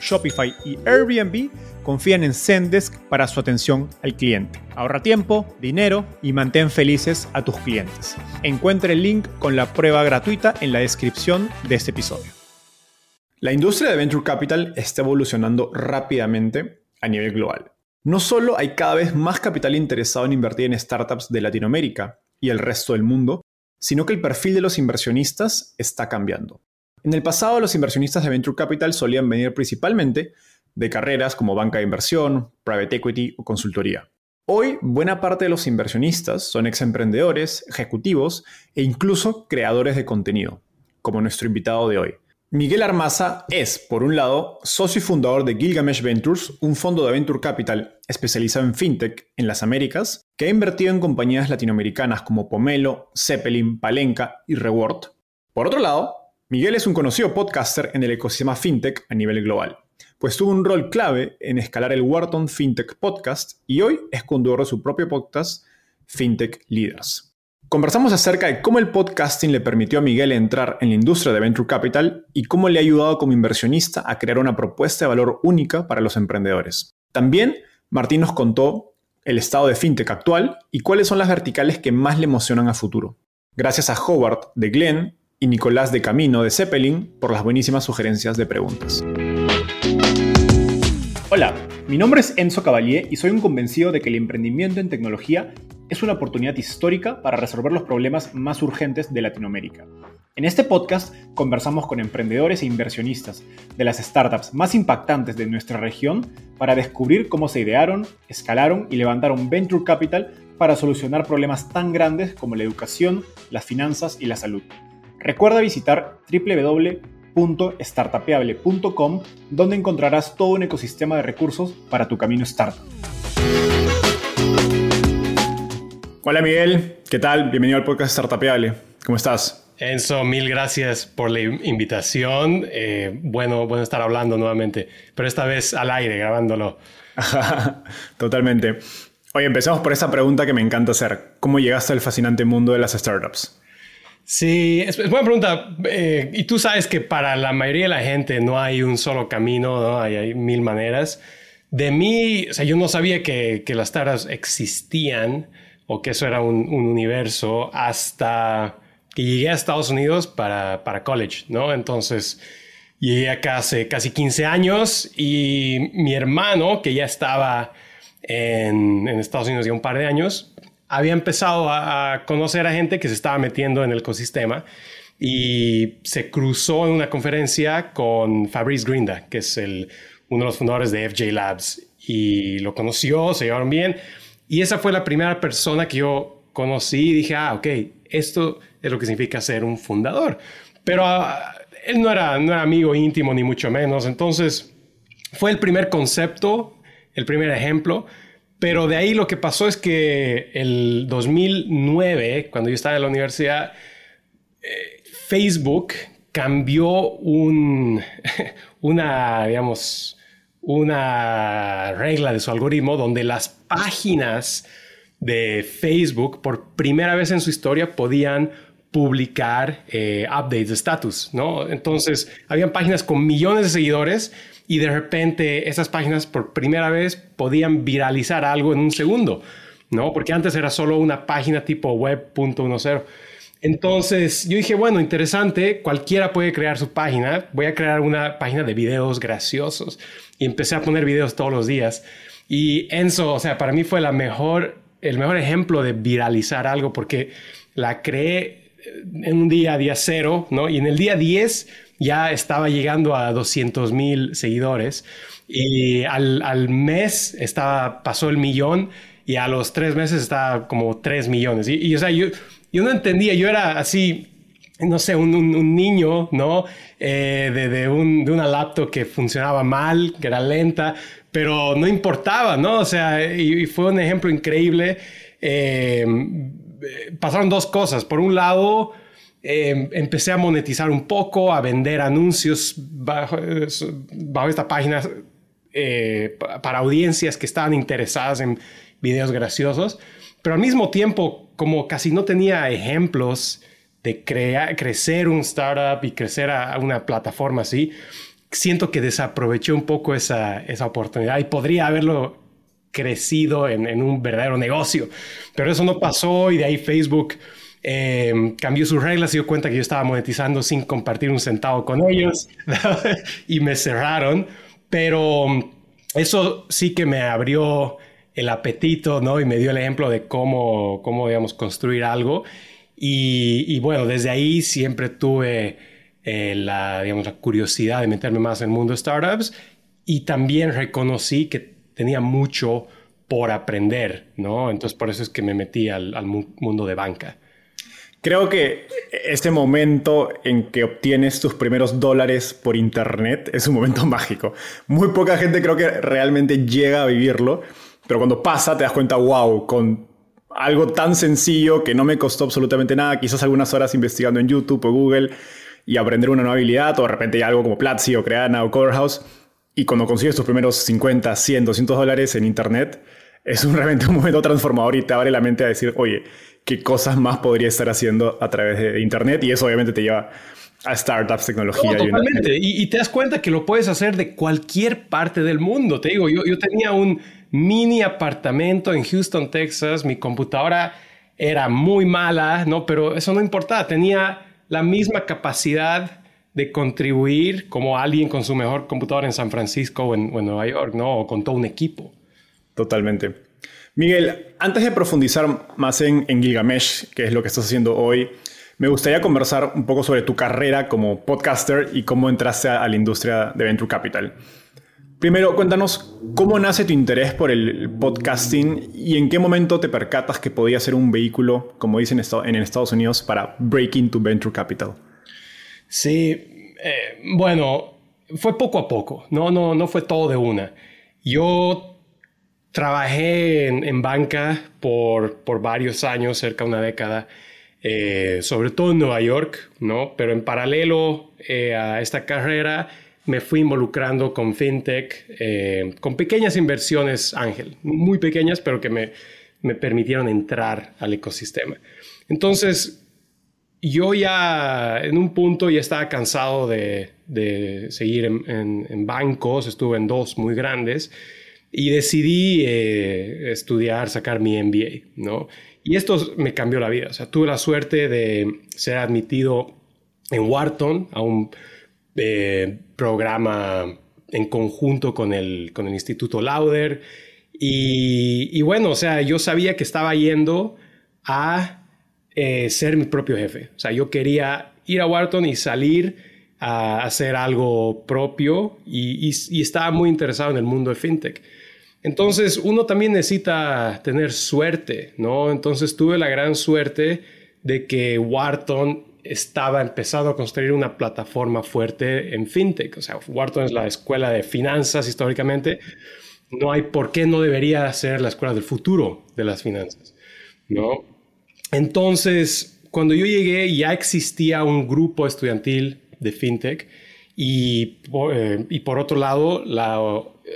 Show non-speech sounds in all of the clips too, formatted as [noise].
Shopify y Airbnb confían en Zendesk para su atención al cliente. Ahorra tiempo, dinero y mantén felices a tus clientes. Encuentre el link con la prueba gratuita en la descripción de este episodio. La industria de Venture Capital está evolucionando rápidamente a nivel global. No solo hay cada vez más capital interesado en invertir en startups de Latinoamérica y el resto del mundo, sino que el perfil de los inversionistas está cambiando. En el pasado los inversionistas de Venture Capital solían venir principalmente de carreras como banca de inversión, private equity o consultoría. Hoy, buena parte de los inversionistas son ex emprendedores, ejecutivos e incluso creadores de contenido, como nuestro invitado de hoy. Miguel Armaza es, por un lado, socio y fundador de Gilgamesh Ventures, un fondo de venture capital especializado en fintech en las Américas, que ha invertido en compañías latinoamericanas como Pomelo, Zeppelin, Palenca y Reward. Por otro lado, Miguel es un conocido podcaster en el ecosistema fintech a nivel global, pues tuvo un rol clave en escalar el Wharton Fintech Podcast y hoy es conductor de su propio podcast, Fintech Leaders. Conversamos acerca de cómo el podcasting le permitió a Miguel entrar en la industria de Venture Capital y cómo le ha ayudado como inversionista a crear una propuesta de valor única para los emprendedores. También Martín nos contó el estado de fintech actual y cuáles son las verticales que más le emocionan a futuro. Gracias a Howard de Glenn y Nicolás de Camino de Zeppelin por las buenísimas sugerencias de preguntas. Hola, mi nombre es Enzo Cavalier y soy un convencido de que el emprendimiento en tecnología es una oportunidad histórica para resolver los problemas más urgentes de Latinoamérica. En este podcast conversamos con emprendedores e inversionistas de las startups más impactantes de nuestra región para descubrir cómo se idearon, escalaron y levantaron venture capital para solucionar problemas tan grandes como la educación, las finanzas y la salud. Recuerda visitar www.startapeable.com donde encontrarás todo un ecosistema de recursos para tu camino startup. Hola Miguel, ¿qué tal? Bienvenido al podcast Startapeable. ¿Cómo estás? Enzo, mil gracias por la invitación. Eh, bueno, bueno estar hablando nuevamente, pero esta vez al aire, grabándolo. [laughs] Totalmente. Oye, empezamos por esa pregunta que me encanta hacer. ¿Cómo llegaste al fascinante mundo de las startups? Sí, es, buena pregunta. Eh, y tú sabes que para la mayoría de la gente no hay un solo camino, ¿no? Hay, mil maneras. De mí, o sea, yo no sabía que, que las taras existían o que eso era un, universo hasta que llegué a Estados Unidos para, para college, ¿no? Entonces, llegué acá hace casi 15 años y mi hermano, que ya estaba en, en Estados Unidos ya un par de años, había empezado a, conocer a gente que se estaba metiendo en el ecosistema y se cruzó en una conferencia con Fabrice Grinda, que es el, uno de los fundadores de FJ Labs, y lo conoció, se llevaron bien, y esa fue la primera persona que yo conocí y dije, ah, ok, esto es lo que significa ser un fundador. Pero ah, él no era, no era amigo íntimo, ni mucho menos, entonces fue el primer concepto, el primer ejemplo, pero de ahí lo que pasó es que el 2009, cuando yo estaba en la universidad, eh, Facebook cambió un, [laughs] una, digamos, una regla de su algoritmo donde las páginas de Facebook por primera vez en su historia podían publicar eh, updates de status, ¿no? Entonces, habían páginas con millones de seguidores y de repente esas páginas por primera vez podían viralizar algo en un segundo, ¿no? Porque antes era solo una página tipo web.10. Entonces yo dije, bueno, interesante, cualquiera puede crear su página, voy a crear una página de videos graciosos. Y empecé a poner videos todos los días. Y Enzo, o sea, para mí fue la mejor, el mejor ejemplo de viralizar algo porque la creé en un día, día cero, ¿no? Y en el día 10 ya estaba llegando a 200 mil seguidores. Y al, al, mes estaba, pasó el millón y a los tres meses estaba como 3 millones. Y, o sea, yo yo no entendía, yo era así, no sé, un, niño, ¿no? Eh, de, de, un, de, una laptop que funcionaba mal, que era lenta, pero no importaba, ¿no? O sea, y, fue un ejemplo increíble. Eh, pasaron dos cosas. Por un lado, eh, empecé a monetizar un poco, a vender anuncios bajo, bajo esta página para audiencias que estaban interesadas en videos graciosos. Pero al mismo tiempo, como casi no tenía ejemplos de crear, crecer un startup y crecer a una plataforma así, siento que desaproveché un poco esa, esa oportunidad y podría haberlo crecido en, en, un verdadero negocio. Pero eso no pasó y de ahí Facebook eh, cambió sus reglas y dio cuenta que yo estaba monetizando sin compartir un centavo con ellos [laughs] y me cerraron. Pero eso sí que me abrió el apetito, ¿no? Y me dio el ejemplo de cómo, cómo digamos, construir algo. Y, bueno, desde ahí siempre tuve eh, la, digamos, la curiosidad de meterme más en el mundo de startups y también reconocí que tenía mucho por aprender, ¿no? Entonces por eso es que me metí al, al mundo de banca. Creo que ese momento en que obtienes tus primeros dólares por internet es un momento [laughs] mágico. Muy poca gente creo que realmente llega a vivirlo. Pero cuando pasa te das cuenta, wow, con algo tan sencillo que no me costó absolutamente nada, quizás algunas horas investigando en YouTube o Google y aprender una nueva habilidad, o de repente algo como Platzi o Creana o Coverhouse, y cuando consigues tus primeros 50, 100, 200 dólares en Internet, es un, [laughs] realmente un momento transformador y te abre la mente a decir, oye, qué cosas más podría estar haciendo a través de Internet, y eso obviamente te lleva a startups, tecnología. totalmente, y, te das cuenta que lo puedes hacer de cualquier parte del mundo. Te digo, yo, yo tenía un mini apartamento en Houston, Texas. Mi computadora era muy mala, ¿no? Pero eso no importaba. Tenía la misma capacidad de contribuir como alguien con su mejor computadora en San Francisco o en, Nueva York, ¿no? O con todo un equipo. Totalmente. Miguel, antes de profundizar más en, Gilgamesh, que es lo que estás haciendo hoy, me gustaría conversar un poco sobre tu carrera como podcaster y cómo entraste a la industria de Venture Capital. Primero, cuéntanos cómo nace tu interés por el podcasting y en qué momento te percatas que podía ser un vehículo, como dicen en Estados Unidos, para breaking to venture capital. Sí, eh, bueno, fue poco a poco, no, no, no fue todo de una. Yo trabajé en, banca por, por, varios años, cerca de una década, eh, sobre todo en Nueva York, ¿no? Pero en paralelo eh, a esta carrera, me fui involucrando con fintech, eh, con pequeñas inversiones, Ángel, muy pequeñas, pero que me, me permitieron entrar al ecosistema. Entonces, yo ya en un punto ya estaba cansado de, de seguir en, en, bancos, estuve en dos muy grandes y decidí eh, estudiar, sacar mi MBA, ¿no? Y esto me cambió la vida, o sea, tuve la suerte de ser admitido en Wharton a un eh, programa en conjunto con el, con el Instituto Lauder. Y, bueno, o sea, yo sabía que estaba yendo a eh, ser mi propio jefe. O sea, yo quería ir a Wharton y salir a hacer algo propio y, y, estaba muy interesado en el mundo de fintech. Entonces, uno también necesita tener suerte, ¿no? Entonces, tuve la gran suerte de que Wharton estaba empezando a construir una plataforma fuerte en fintech. O sea, Wharton es la escuela de finanzas históricamente. No hay por qué no debería ser la escuela del futuro de las finanzas, ¿no? Entonces, cuando yo llegué ya existía un grupo estudiantil de fintech y, eh, y por otro lado la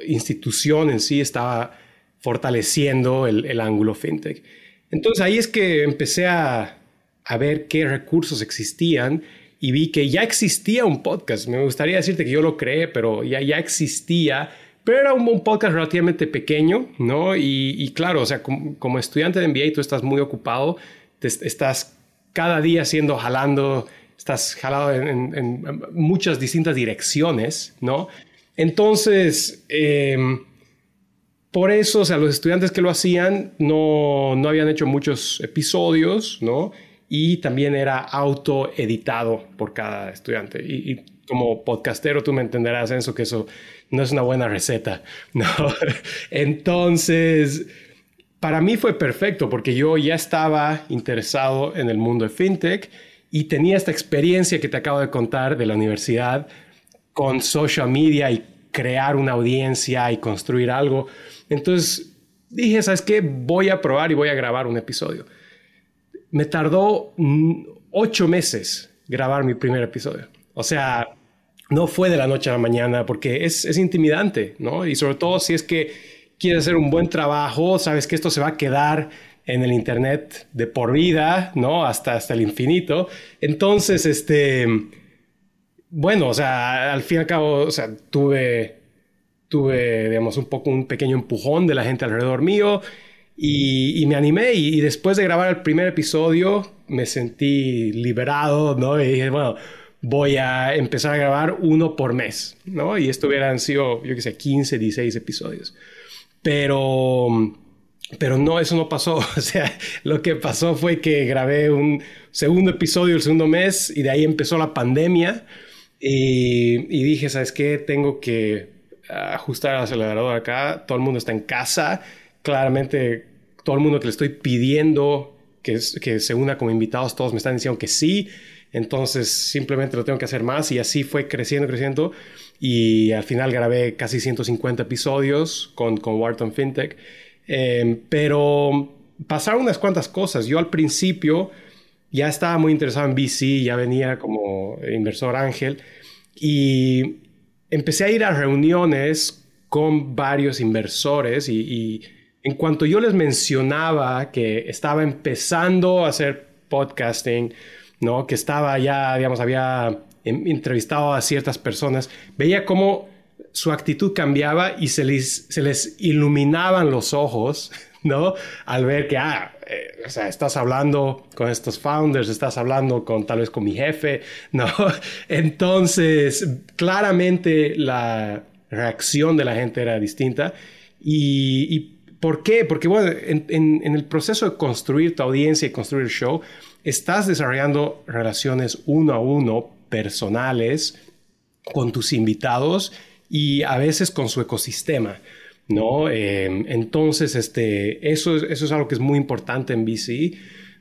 institución en sí estaba fortaleciendo el, el ángulo fintech. Entonces ahí es que empecé a, a ver qué recursos existían y vi que ya existía un podcast. Me gustaría decirte que yo lo creé, pero ya, ya existía, pero era un, podcast relativamente pequeño, ¿no? Y, claro, o sea, como, estudiante de MBA tú estás muy ocupado, te, estás cada día siendo jalando, estás jalado en, muchas distintas direcciones, ¿no? Entonces, em, por eso, o sea, los estudiantes que lo hacían no, no habían hecho muchos episodios, ¿no? Y también era autoeditado por cada estudiante. Y, como podcastero tú me entenderás, eso que eso no es una buena receta, [laughs] ¿no? Entonces, para mí fue perfecto porque yo ya estaba interesado en el mundo de fintech y tenía esta experiencia que te acabo de contar de la universidad con social media y crear una audiencia y construir algo. Entonces dije, ¿sabes qué? Voy a probar y voy a grabar un episodio. Me tardó mm, ocho meses grabar mi primer episodio. O sea, no fue de la noche a la mañana porque es, es intimidante, ¿no? Y sobre todo si es que quieres hacer un buen trabajo, sabes que esto se va a quedar en el internet de por vida, ¿no? Hasta, hasta el infinito. Entonces, este, bueno, o sea, al fin y al cabo, o sea, tuve, tuve, digamos, un poco un pequeño empujón de la gente alrededor mío y, me animé y, después de grabar el primer episodio me sentí liberado, ¿no? Y dije, bueno, voy a empezar a grabar uno por mes, ¿no? Y esto hubieran sido, yo qué sé, 15, 16 episodios. Pero, pero no, eso no pasó. [laughs] O sea, lo que pasó fue que grabé un segundo episodio el segundo mes y de ahí empezó la pandemia. Y, dije, ¿sabes qué? Tengo que ajustar el acelerador acá. Todo el mundo está en casa. Claramente, todo el mundo que le estoy pidiendo que, que se una como invitados, todos me están diciendo que sí. Entonces, simplemente lo tengo que hacer más. Y así fue creciendo, creciendo. Y al final grabé casi 150 episodios con, con Wharton FinTech. Em, pero pasaron unas cuantas cosas. Yo al principio ya estaba muy interesado en VC, ya venía como inversor ángel y empecé a ir a reuniones con varios inversores y, en cuanto yo les mencionaba que estaba empezando a hacer podcasting, ¿no? Que estaba ya, digamos, había entrevistado a ciertas personas, veía cómo su actitud cambiaba y se les, se les iluminaban los ojos, [laughs] ¿no? Al ver que, ah, eh, o sea, estás hablando con estos founders, estás hablando con tal vez con mi jefe, [laughs] ¿no? Entonces, claramente la reacción de la gente era distinta. ¿Y, por qué? Porque, bueno, en, en, el proceso de construir tu audiencia y construir el show, estás desarrollando relaciones uno a uno, personales, con tus invitados y a veces con su ecosistema. ¿no? Em, entonces, este, eso, eso es algo que es muy importante en VC,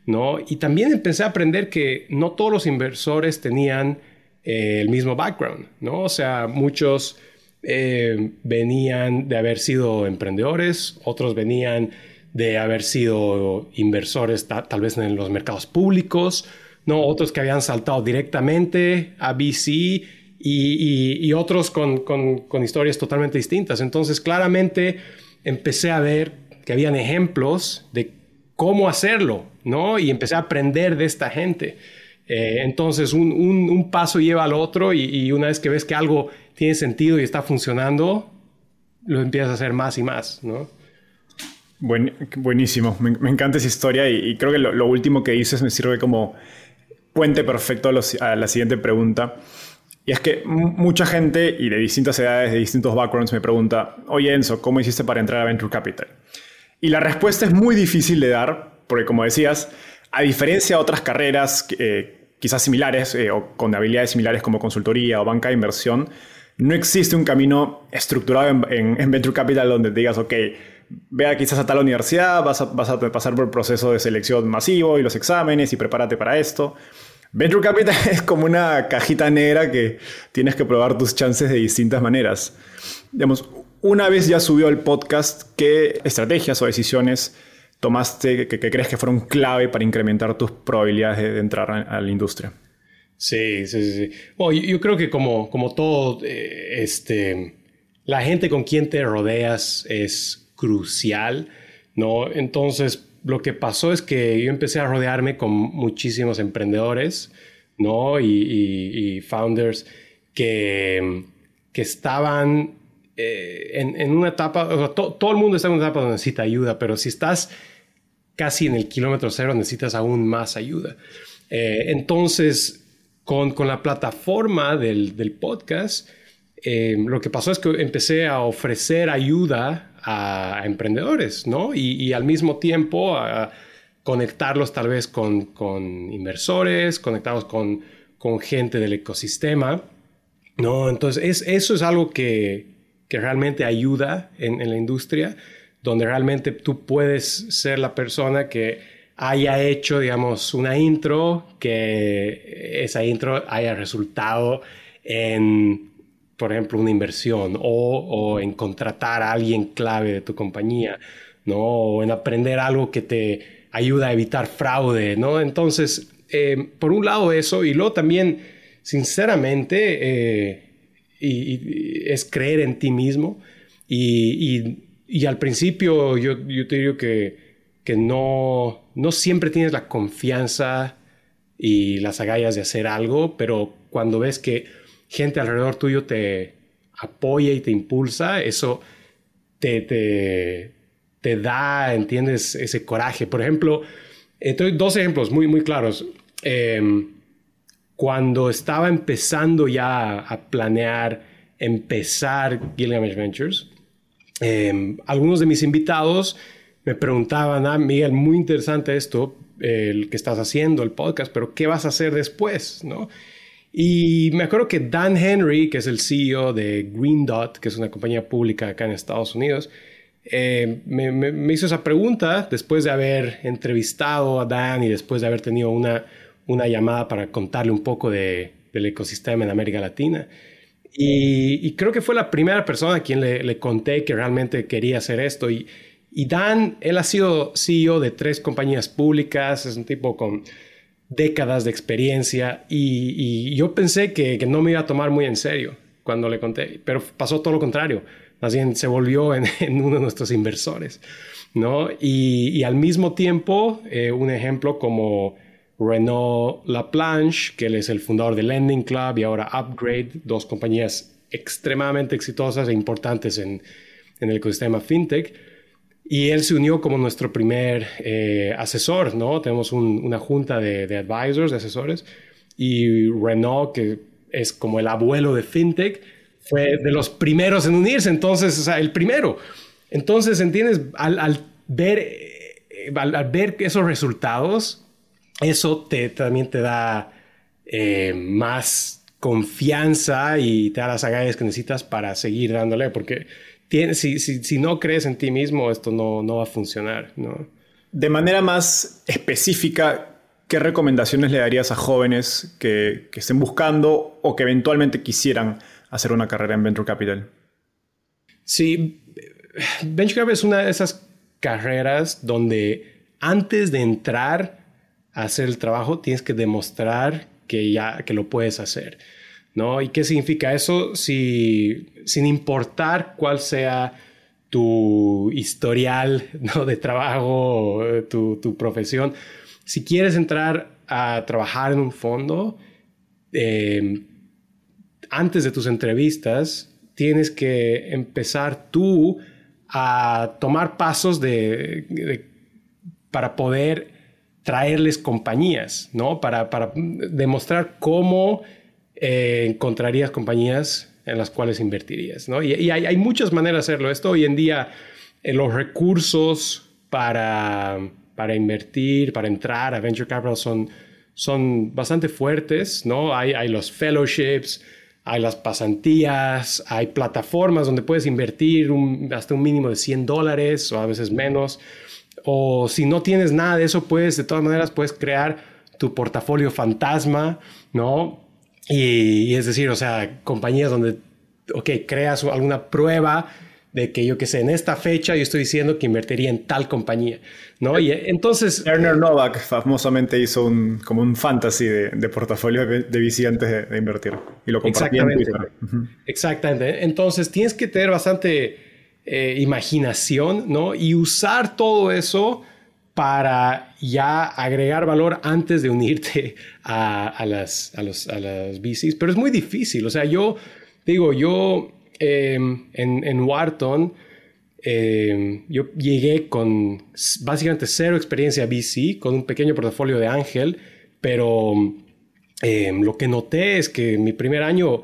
¿no? Y también empecé a aprender que no todos los inversores tenían eh, el mismo background, ¿no? O sea, muchos eh, venían de haber sido emprendedores, otros venían de haber sido inversores tal vez en los mercados públicos, ¿no? Otros que habían saltado directamente a VC y, otros con, historias totalmente distintas. Entonces, claramente empecé a ver que habían ejemplos de cómo hacerlo, ¿no? Y empecé a aprender de esta gente. Eh, entonces, un, paso lleva al otro y, una vez que ves que algo tiene sentido y está funcionando, lo empiezas a hacer más y más, ¿no? buenísimo, me, encanta esa historia y, creo que lo, último que dices me sirve como puente perfecto a la siguiente pregunta. Y es que mucha gente y de distintas edades, de distintos backgrounds me pregunta, oye Enzo, ¿cómo hiciste para entrar a Venture Capital? Y la respuesta es muy difícil de dar, porque como decías, a diferencia de otras carreras eh, quizás similares eh, o con habilidades similares como consultoría o banca de inversión, no existe un camino estructurado en, Venture Capital donde digas, ok, vea quizás a tal universidad, vas a, vas a pasar por el proceso de selección masivo y los exámenes y prepárate para esto. Venture Capital [laughs] es como una cajita negra que tienes que probar tus chances de distintas maneras. Digamos, una vez ya subió el podcast, ¿qué estrategias o decisiones tomaste que, crees que fueron clave para incrementar tus probabilidades de, entrar a, la industria? Sí, sí, sí. Bueno, yo, creo que como, como todo, eh, este, la gente con quien te rodeas es crucial, ¿no? Entonces, lo que pasó es que yo empecé a rodearme con muchísimos emprendedores, ¿no? Y, founders que, que estaban eh, en, una etapa, todo el mundo está en una etapa donde necesita ayuda, pero si estás casi en el kilómetro cero necesitas aún más ayuda. Eh, entonces, con, con, la plataforma del, del podcast, eh, lo que pasó es que empecé a ofrecer ayuda a, emprendedores, ¿no? Y, al mismo tiempo conectarlos tal vez con, inversores, conectarlos con, gente del ecosistema, ¿no? Entonces, es, eso es algo que, que realmente ayuda en, en la industria, donde realmente tú puedes ser la persona que haya hecho, digamos, una intro, que esa intro haya resultado en, por ejemplo, una inversión o, o, en contratar a alguien clave de tu compañía, ¿no? O en aprender algo que te ayuda a evitar fraude, ¿no? Entonces, eh, por un lado eso, y luego también, sinceramente, eh, y, es creer en ti mismo. Y, y al principio yo, yo te digo que, que no, no siempre tienes la confianza y las agallas de hacer algo, pero cuando ves que gente alrededor tuyo te apoya y te impulsa, eso te, te, te da, entiendes, ese coraje. Por ejemplo, dos ejemplos muy, muy claros. Em, cuando estaba empezando ya a planear empezar Gilgamesh Ventures, em, algunos de mis invitados me preguntaban, ah, Miguel, muy interesante esto, el que estás haciendo, el podcast, pero ¿qué vas a hacer después? ¿no? Y me acuerdo que Dan Henry, que es el CEO de Green Dot, que es una compañía pública acá en Estados Unidos, eh, me, hizo esa pregunta después de haber entrevistado a Dan y después de haber tenido una, una llamada para contarle un poco de, del ecosistema en América Latina. Y, creo que fue la primera persona a quien le, le conté que realmente quería hacer esto. Y, y Dan, él ha sido CEO de tres compañías públicas, es un tipo con décadas de experiencia y, yo pensé que, no me iba a tomar muy en serio cuando le conté, pero pasó todo lo contrario. Más bien se volvió en, [laughs] uno de nuestros inversores, ¿no? Y, al mismo tiempo, eh, un ejemplo como Renaud Laplanche, que él es el fundador de Lending Club y ahora Upgrade, dos compañías extremadamente exitosas e importantes en, en el ecosistema fintech y él se unió como nuestro primer eh, asesor, ¿no? Tenemos una junta de, advisors, de asesores, y Renault, que es como el abuelo de FinTech, fue de los primeros en unirse, entonces, o sea, el primero. Entonces, ¿entiendes? Al, ver, eh, ver esos resultados, eso te, también te da eh, más confianza y te da las agallas que necesitas para seguir dándole, porque si, no crees en ti mismo, esto no, va a funcionar. ¿no? De manera más específica, ¿qué recomendaciones le darías a jóvenes que, estén buscando o que eventualmente quisieran hacer una carrera en Venture Capital? Sí, Venture Capital es una de esas carreras donde antes de entrar a hacer el trabajo tienes que demostrar que ya que lo puedes hacer. ¿No? ¿Y qué significa eso? Si, sin importar cuál sea tu historial [laughs] ¿no? de trabajo, tu, tu, profesión, si quieres entrar a trabajar en un fondo, eh, antes de tus entrevistas, tienes que empezar tú a tomar pasos de, para poder traerles compañías, ¿no? Para, para demostrar cómo eh, encontrarías compañías en las cuales invertirías, ¿no? Y, hay, muchas maneras de hacerlo. Esto hoy en día, eh, los recursos para, para invertir, para entrar a Venture Capital son, son bastante fuertes, ¿no? Hay, los fellowships, hay las pasantías, hay plataformas donde puedes invertir hasta un mínimo de 100 dólares o a veces menos. O si no tienes nada de eso, puedes, de todas maneras, puedes crear tu portafolio fantasma, ¿no? Y, es decir, o sea, compañías donde, ok, creas alguna prueba de que yo que sé, en esta fecha yo estoy diciendo que invertiría en tal compañía, ¿no? Y entonces... Erner Novak famosamente hizo un, como un fantasy de, portafolio de, de antes de, invertir y lo compartía Exactamente. Exactamente. Entonces tienes que tener bastante eh, imaginación, ¿no? Y usar todo eso para ya agregar valor antes de unirte a, las, a, los, a las VCs. Pero es muy difícil. O sea, yo digo, yo em, en, en, Wharton, em, yo llegué con básicamente cero experiencia VC, con un pequeño portafolio de Ángel, pero em, lo que noté es que mi primer año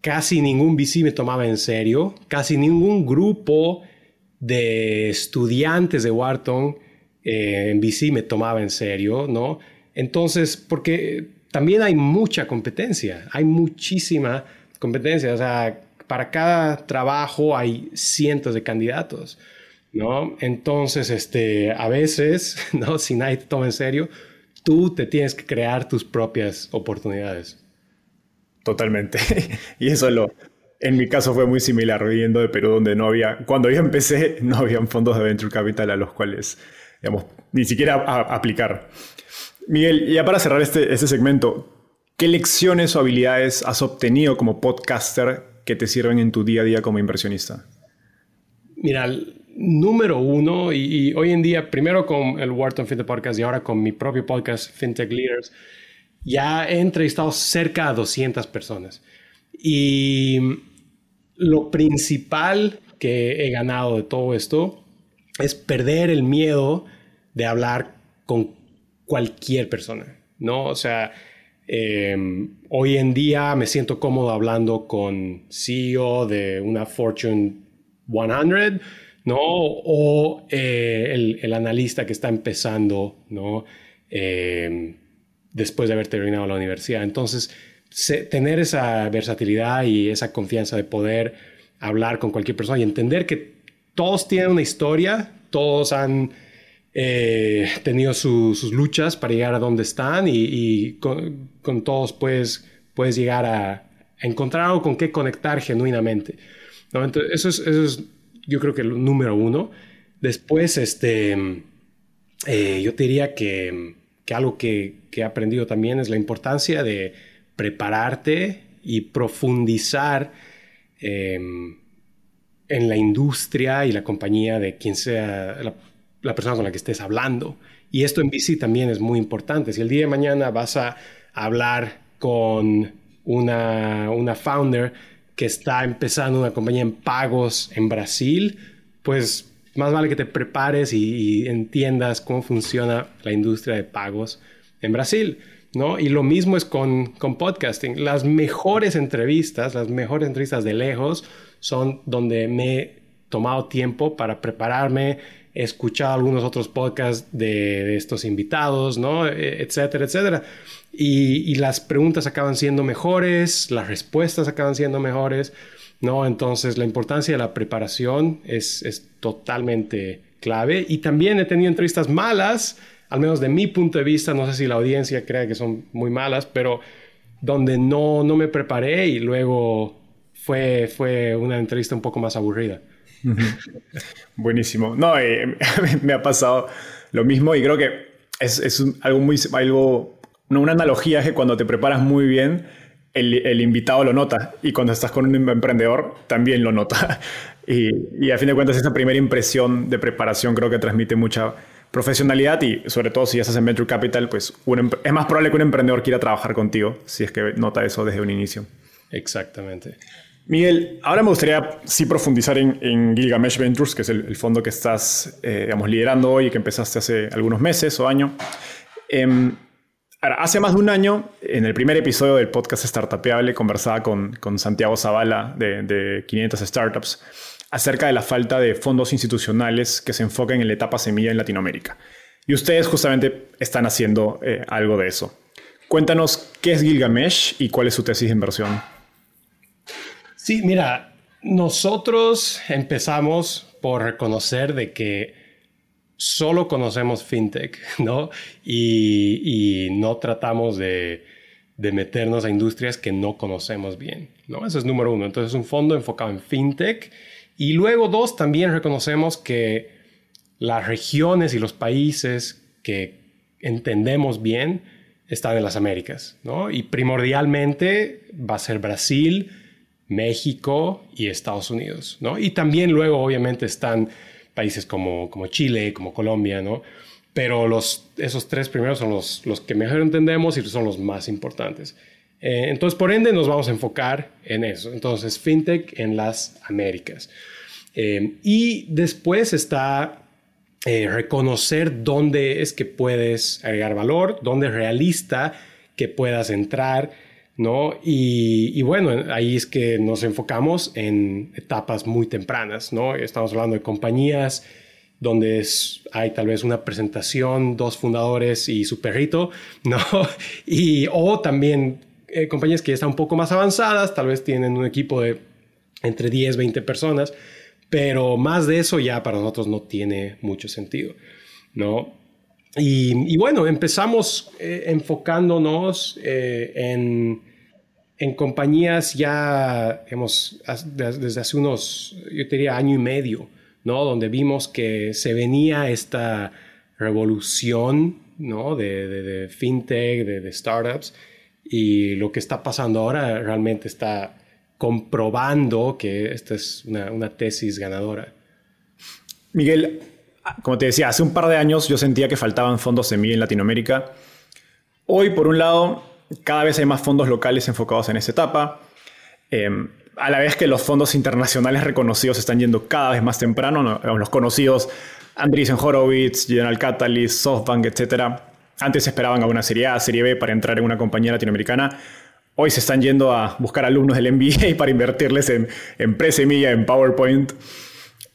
casi ningún VC me tomaba en serio, casi ningún grupo de estudiantes de Wharton eh, en VC me tomaba en serio, ¿no? Entonces, porque también hay mucha competencia, hay muchísima competencia, o sea, para cada trabajo hay cientos de candidatos, ¿no? Entonces, este, a veces, [laughs] ¿no? Si nadie te toma en serio, tú te tienes que crear tus propias oportunidades. Totalmente. [laughs] y eso lo, en mi caso fue muy similar, viviendo de Perú, donde no había, cuando yo empecé, [laughs] no habían fondos de venture capital a los cuales, digamos, ni siquiera aplicar. Miguel, ya para cerrar este, este segmento, ¿qué lecciones o habilidades has obtenido como podcaster que te sirven en tu día a día como inversionista? Mira, número uno, y, hoy en día, primero con el Wharton FinTech Podcast y ahora con mi propio podcast, FinTech Leaders, ya he entrevistado cerca de 200 personas. Y lo principal que he ganado de todo esto es perder el miedo de hablar con cualquier persona, ¿no? O sea, em, hoy en día me siento cómodo hablando con CEO de una Fortune 100, ¿no? O eh, el, analista que está empezando, ¿no? Em, después de haber terminado la universidad. Entonces, tener esa versatilidad y esa confianza de poder hablar con cualquier persona y entender que todos tienen una historia, todos han eh, tenido sus luchas para llegar a donde están y, con, todos puedes, puedes llegar a, encontrar algo con qué conectar genuinamente. eso es, eso es, yo creo que el número uno. Después, este, eh, yo te diría que, algo que, que he aprendido también es la importancia de prepararte y profundizar em, en la industria y la compañía de quien sea la, persona con la que estés hablando. Y esto en VC también es muy importante. Si el día de mañana vas a hablar con una, una founder que está empezando una compañía en pagos en Brasil, pues más vale que te prepares y, y entiendas cómo funciona la industria de pagos en Brasil. ¿no? Y lo mismo es con, con podcasting. Las mejores entrevistas, las mejores entrevistas de lejos son donde me he tomado tiempo para prepararme, he escuchado algunos otros podcasts de, estos invitados, ¿no? E, etcétera, etcétera. Y, y, las preguntas acaban siendo mejores, las respuestas acaban siendo mejores, ¿no? Entonces la importancia de la preparación es, es totalmente clave. Y también he tenido entrevistas malas, al menos de mi punto de vista, no sé si la audiencia cree que son muy malas, pero donde no, no me preparé y luego fue, fue una entrevista un poco más aburrida. [laughs] Buenísimo. No, eh, [laughs] me ha pasado lo mismo y creo que es, es algo muy, algo, una analogía es que cuando te preparas muy bien, el, el, invitado lo nota y cuando estás con un emprendedor también lo nota. [laughs] Y, y a fin de cuentas esa primera impresión de preparación creo que transmite mucha profesionalidad y sobre todo si estás en Venture Capital, pues es más probable que un emprendedor quiera trabajar contigo si es que nota eso desde un inicio. Exactamente. Miguel, ahora me gustaría sí profundizar en, Gilgamesh Ventures, que es el, fondo que estás eh, digamos, liderando hoy y que empezaste hace algunos meses o año. Em, hace más de un año, en el primer episodio del podcast Startupeable, conversaba con, con Santiago Zavala de, de 500 Startups acerca de la falta de fondos institucionales que se enfoquen en la etapa semilla en Latinoamérica. Y ustedes justamente están haciendo eh, algo de eso. Cuéntanos qué es Gilgamesh y cuál es su tesis de inversión. Sí, mira, nosotros empezamos por reconocer de que solo conocemos fintech, [laughs] ¿no? Y, no tratamos de, meternos a industrias que no conocemos bien, ¿no? Eso es número uno. Entonces, es un fondo enfocado en fintech y luego, dos, también reconocemos que las regiones y los países que entendemos bien están en las Américas, ¿no? Y primordialmente va a ser Brasil, México y Estados Unidos, ¿no? Y también luego, obviamente, están países como, como Chile, como Colombia, ¿no? Pero los, esos tres primeros son los, los que mejor entendemos y son los más importantes. Eh, entonces, por ende, nos vamos a enfocar en eso. Entonces, FinTech en las Américas. Eh, y después está eh, reconocer dónde es que puedes agregar valor, dónde es realista que puedas entrar, ¿no? Y, bueno, ahí es que nos enfocamos en etapas muy tempranas, ¿no? Estamos hablando de compañías donde hay tal vez una presentación, dos fundadores y su perrito, [laughs] ¿no? Y, o también eh, compañías que ya están un poco más avanzadas, tal vez tienen un equipo de entre 10, 20 personas, pero más de eso ya para nosotros no tiene mucho sentido, ¿no? Y, bueno, empezamos eh, enfocándonos eh, en, en, compañías ya, digamos, desde hace unos, yo diría, año y medio, ¿no? Donde vimos que se venía esta revolución, ¿no? De, fintech, de, startups, y lo que está pasando ahora realmente está comprobando que esta es una, una tesis ganadora. Miguel, como te decía, hace un par de años yo sentía que faltaban fondos de mí en Latinoamérica. Hoy, por un lado, cada vez hay más fondos locales enfocados en esta etapa. Eh, a la vez que los fondos internacionales reconocidos están yendo cada vez más temprano, los conocidos Andreessen Horowitz, General Catalyst, SoftBank, etc. Antes esperaban a una serie A, serie B para entrar en una compañía latinoamericana. Hoy se están yendo a buscar alumnos del MBA [laughs] para invertirles en, en Presemilla, en PowerPoint.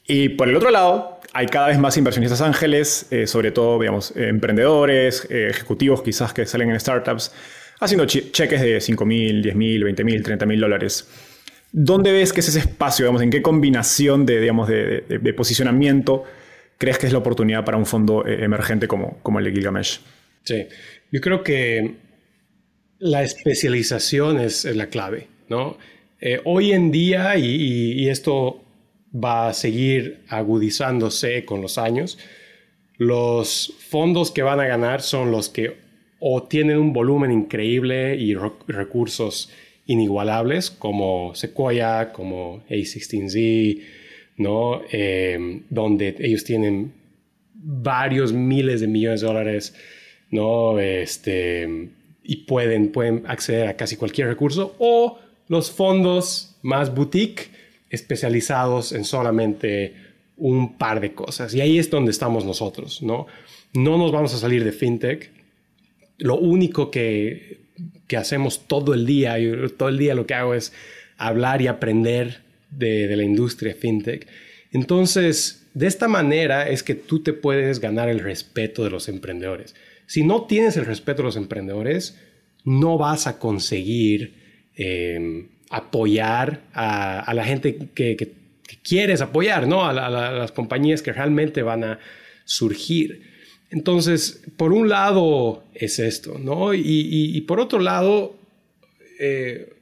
Y por el otro lado, hay cada vez más inversionistas ángeles, eh, sobre todo, digamos, emprendedores, eh, ejecutivos quizás que salen en startups, haciendo cheques de 5 mil, 10 mil, 20 mil, 30 mil dólares. ¿Dónde ves que es ese espacio, digamos, en qué combinación de, digamos, de, posicionamiento crees que es la oportunidad para un fondo eh, emergente como, como el de Gilgamesh? Sí, yo creo que la especialización es, la clave, ¿no? Eh, hoy en día, y, esto va a seguir agudizándose con los años, los fondos que van a ganar son los que o tienen un volumen increíble y recursos inigualables como Sequoia, como A16Z, ¿no? Em, donde ellos tienen varios miles de millones de dólares, ¿no? Este, y pueden, pueden acceder a casi cualquier recurso, o los fondos más boutique, especializados en solamente un par de cosas. Y ahí es donde estamos nosotros, ¿no? No nos vamos a salir de fintech. Lo único que que hacemos todo el día. Yo, todo el día lo que hago es hablar y aprender de, la industria fintech. Entonces, de esta manera es que tú te puedes ganar el respeto de los emprendedores. Si no tienes el respeto de los emprendedores, no vas a conseguir em, apoyar a, la gente que, quieres apoyar, ¿no? a, las compañías que realmente van a surgir. Entonces, por un lado es esto, ¿no? Y, por otro lado eh,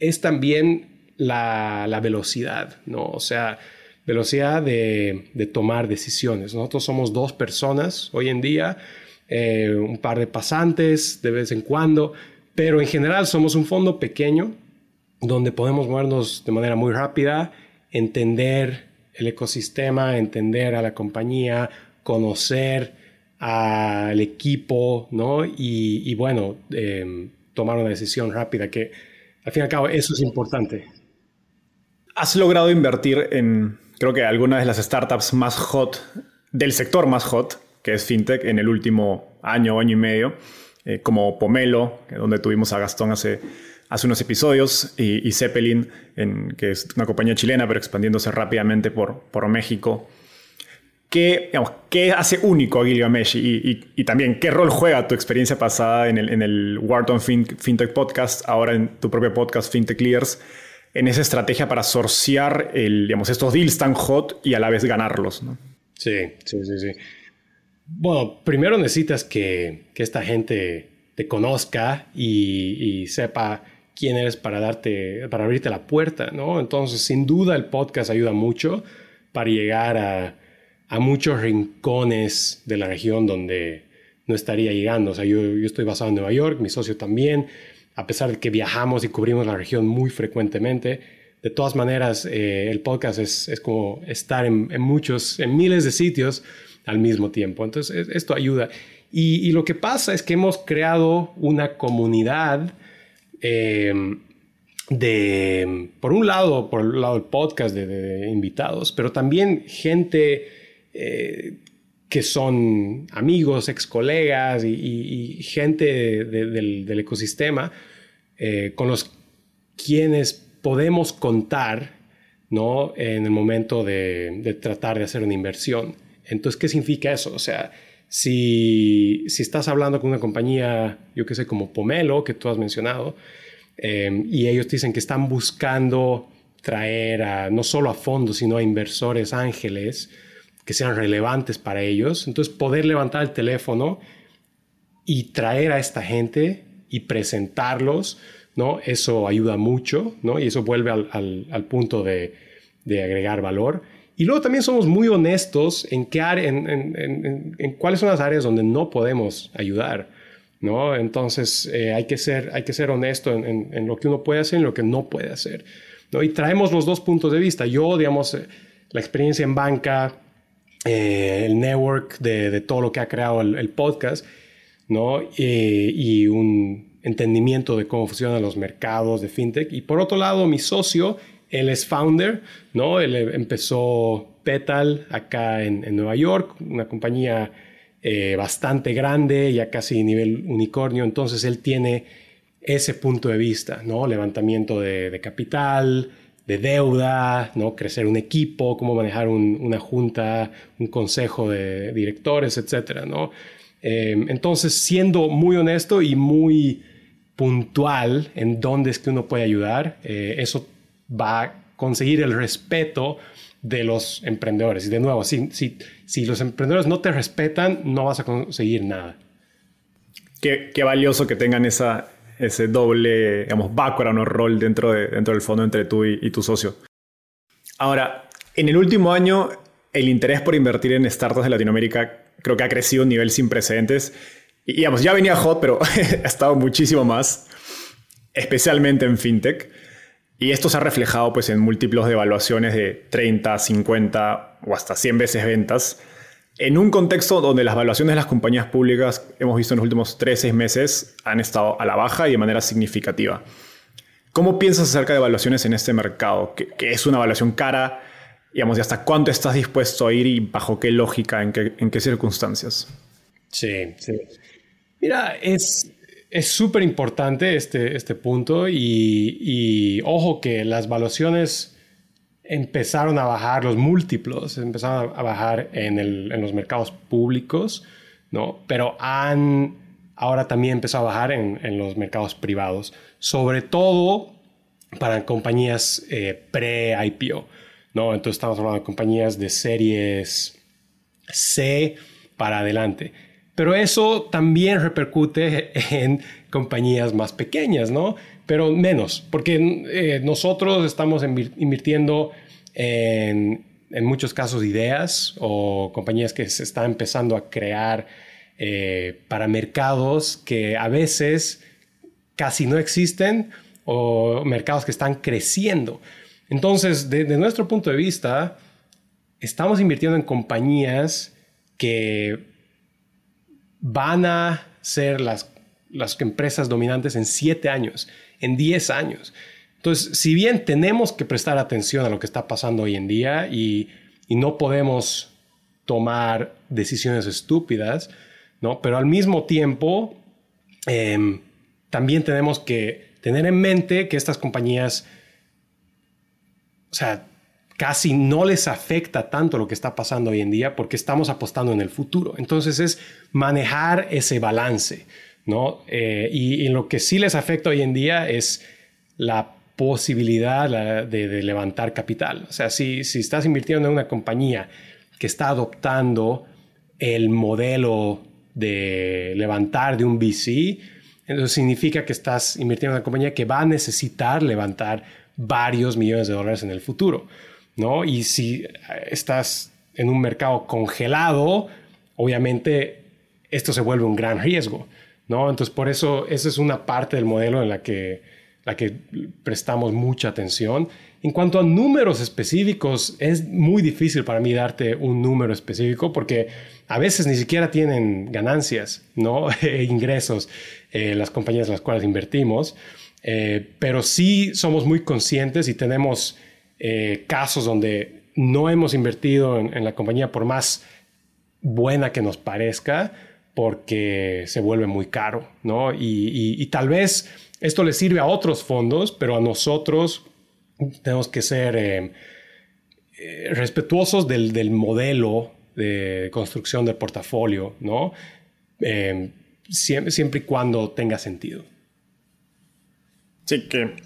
es también la, velocidad, ¿no? O sea, velocidad de, tomar decisiones. Nosotros somos dos personas hoy en día, eh, un par de pasantes de vez en cuando, pero en general somos un fondo pequeño donde podemos movernos de manera muy rápida, entender el ecosistema, entender a la compañía, conocer al equipo, ¿no? Y, bueno, em, tomar una decisión rápida, que al fin y al cabo eso es importante. Has logrado invertir en, creo que algunas de las startups más hot, del sector más hot, que es FinTech, en el último año, año y medio, eh, como Pomelo, donde tuvimos a Gastón hace, hace unos episodios, y, Zeppelin, en, que es una compañía chilena, pero expandiéndose rápidamente por, por México. ¿Qué, ¿Qué hace único a Gilgamesh? Y, también, ¿qué rol juega tu experiencia pasada en el, en el Wharton FinTech Podcast, ahora en tu propio podcast FinTech Leaders, en esa estrategia para sorciar el, digamos, estos deals tan hot y a la vez ganarlos? Sí, sí, sí, sí. Bueno, primero necesitas que, que esta gente te conozca y, y, sepa quién eres para darte, para abrirte la puerta, ¿no? Entonces, sin duda, el podcast ayuda mucho para llegar a a muchos rincones de la región donde no estaría llegando. O sea, yo, estoy basado en Nueva York, mi socio también, a pesar de que viajamos y cubrimos la región muy frecuentemente. De todas maneras, eh, el podcast es, es, como estar en, muchos, en miles de sitios al mismo tiempo. Entonces, esto ayuda. Y, lo que pasa es que hemos creado una comunidad eh, de, por un lado, por el lado del podcast de invitados, pero también gente eh, que son amigos, ex colegas y, gente del, ecosistema eh, con los quienes podemos contar ¿no? en el momento de, tratar de hacer una inversión. Entonces, ¿qué significa eso? O sea, si, estás hablando con una compañía, yo que sé, como Pomelo, que tú has mencionado, eh, y ellos dicen que están buscando traer no solo a fondos, sino a inversores ángeles que sean relevantes para ellos. Entonces, poder levantar el teléfono y traer a esta gente y presentarlos, ¿no? Eso ayuda mucho, ¿no? Y eso vuelve al, punto de, agregar valor. Y luego también somos muy honestos en, qué en, en, cuáles son las áreas donde no podemos ayudar. ¿no? Entonces eh, hay, que ser, hay que ser honesto en, lo que uno puede hacer y en lo que no puede hacer. ¿no? Y traemos los dos puntos de vista. Yo, digamos, eh, la experiencia en banca, eh, el network de, todo lo que ha creado el, podcast, ¿no? y un entendimiento de cómo funcionan los mercados de fintech. Y por otro lado, mi socio, él es founder, ¿no? Él empezó Petal acá en Nueva York, una compañía bastante grande, ya casi nivel unicornio. Entonces él tiene ese punto de vista, ¿no? Levantamiento de, capital, de deuda, ¿no? Crecer un equipo, cómo manejar una junta, un consejo de directores, etcétera, ¿no? Em, entonces, siendo muy honesto y muy puntual en dónde es que uno puede ayudar, eh, eso va a conseguir el respeto de los emprendedores. Y de nuevo, si, si, si los emprendedores no te respetan, no vas a conseguir nada. Qué, qué valioso que tengan esa, ese doble, digamos, background o rol dentro, de, dentro del fondo entre tú y, tu socio. Ahora, en el último año, el interés por invertir en startups de Latinoamérica creo que ha crecido a un nivel sin precedentes. Y, digamos, ya venía hot, pero [laughs] ha estado muchísimo más, especialmente en fintech. Y esto se ha reflejado pues, en múltiplos de evaluaciones de 30, 50 o hasta 100 veces ventas. En un contexto donde las valuaciones de las compañías públicas, hemos visto en los últimos 3 6 meses, han estado a la baja y de manera significativa. ¿Cómo piensas acerca de evaluaciones en este mercado? ¿Qué, es una evaluación cara? Digamos, ¿y hasta cuánto estás dispuesto a ir y bajo qué lógica, en qué, circunstancias? Sí, sí. Mira, es súper importante este, este punto y ojo que las valuaciones empezaron a bajar los múltiplos, empezaron a bajar en, los mercados públicos, ¿no? Pero han ahora también empezado a bajar en, los mercados privados, sobre todo para compañías eh, pre-IPO, ¿no? Entonces estamos hablando de compañías de series C para adelante. Pero eso también repercute en compañías más pequeñas, ¿no? Pero menos, porque eh, nosotros estamos invirtiendo en, muchos casos ideas o compañías que se están empezando a crear eh, para mercados que a veces casi no existen o mercados que están creciendo. Entonces, desde nuestro punto de vista, estamos invirtiendo en compañías que van a ser las, las empresas dominantes en siete años en 10 años. Entonces, si bien tenemos que prestar atención a lo que está pasando hoy en día y, no podemos tomar decisiones estúpidas, ¿no? Pero al mismo tiempo, em, también tenemos que tener en mente que estas compañías, o sea, casi no les afecta tanto lo que está pasando hoy en día porque estamos apostando en el futuro. Entonces es manejar ese balance. ¿No? Eh, y, lo que sí les afecta hoy en día es la posibilidad de, levantar capital. O sea, si, si estás invirtiendo en una compañía que está adoptando el modelo de levantar de un VC, entonces significa que estás invirtiendo en una compañía que va a necesitar levantar varios millones de dólares en el futuro, ¿no? Y si estás en un mercado congelado, obviamente esto se vuelve un gran riesgo. ¿No? Entonces, por eso, esa es una parte del modelo en la que, prestamos mucha atención. En cuanto a números específicos, es muy difícil para mí darte un número específico porque a veces ni siquiera tienen ganancias, ¿no? [laughs] ingresos, eh, las compañías en las cuales invertimos, eh, pero sí somos muy conscientes y tenemos eh, casos donde no hemos invertido en la compañía por más buena que nos parezca porque se vuelve muy caro, ¿no? Y, tal vez esto le sirve a otros fondos, pero a nosotros tenemos que ser eh, eh, respetuosos del, modelo de construcción del portafolio, ¿no? Eh, siempre, y cuando tenga sentido. Sí, que,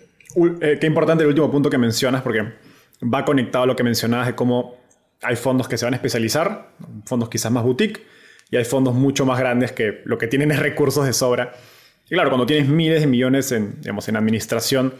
qué importante el último punto que mencionas, porque va conectado a lo que mencionabas de cómo hay fondos que se van a especializar, fondos quizás más boutique, y hay fondos mucho más grandes que lo que tienen es recursos de sobra. Y claro, cuando tienes miles de millones en, digamos, en administración,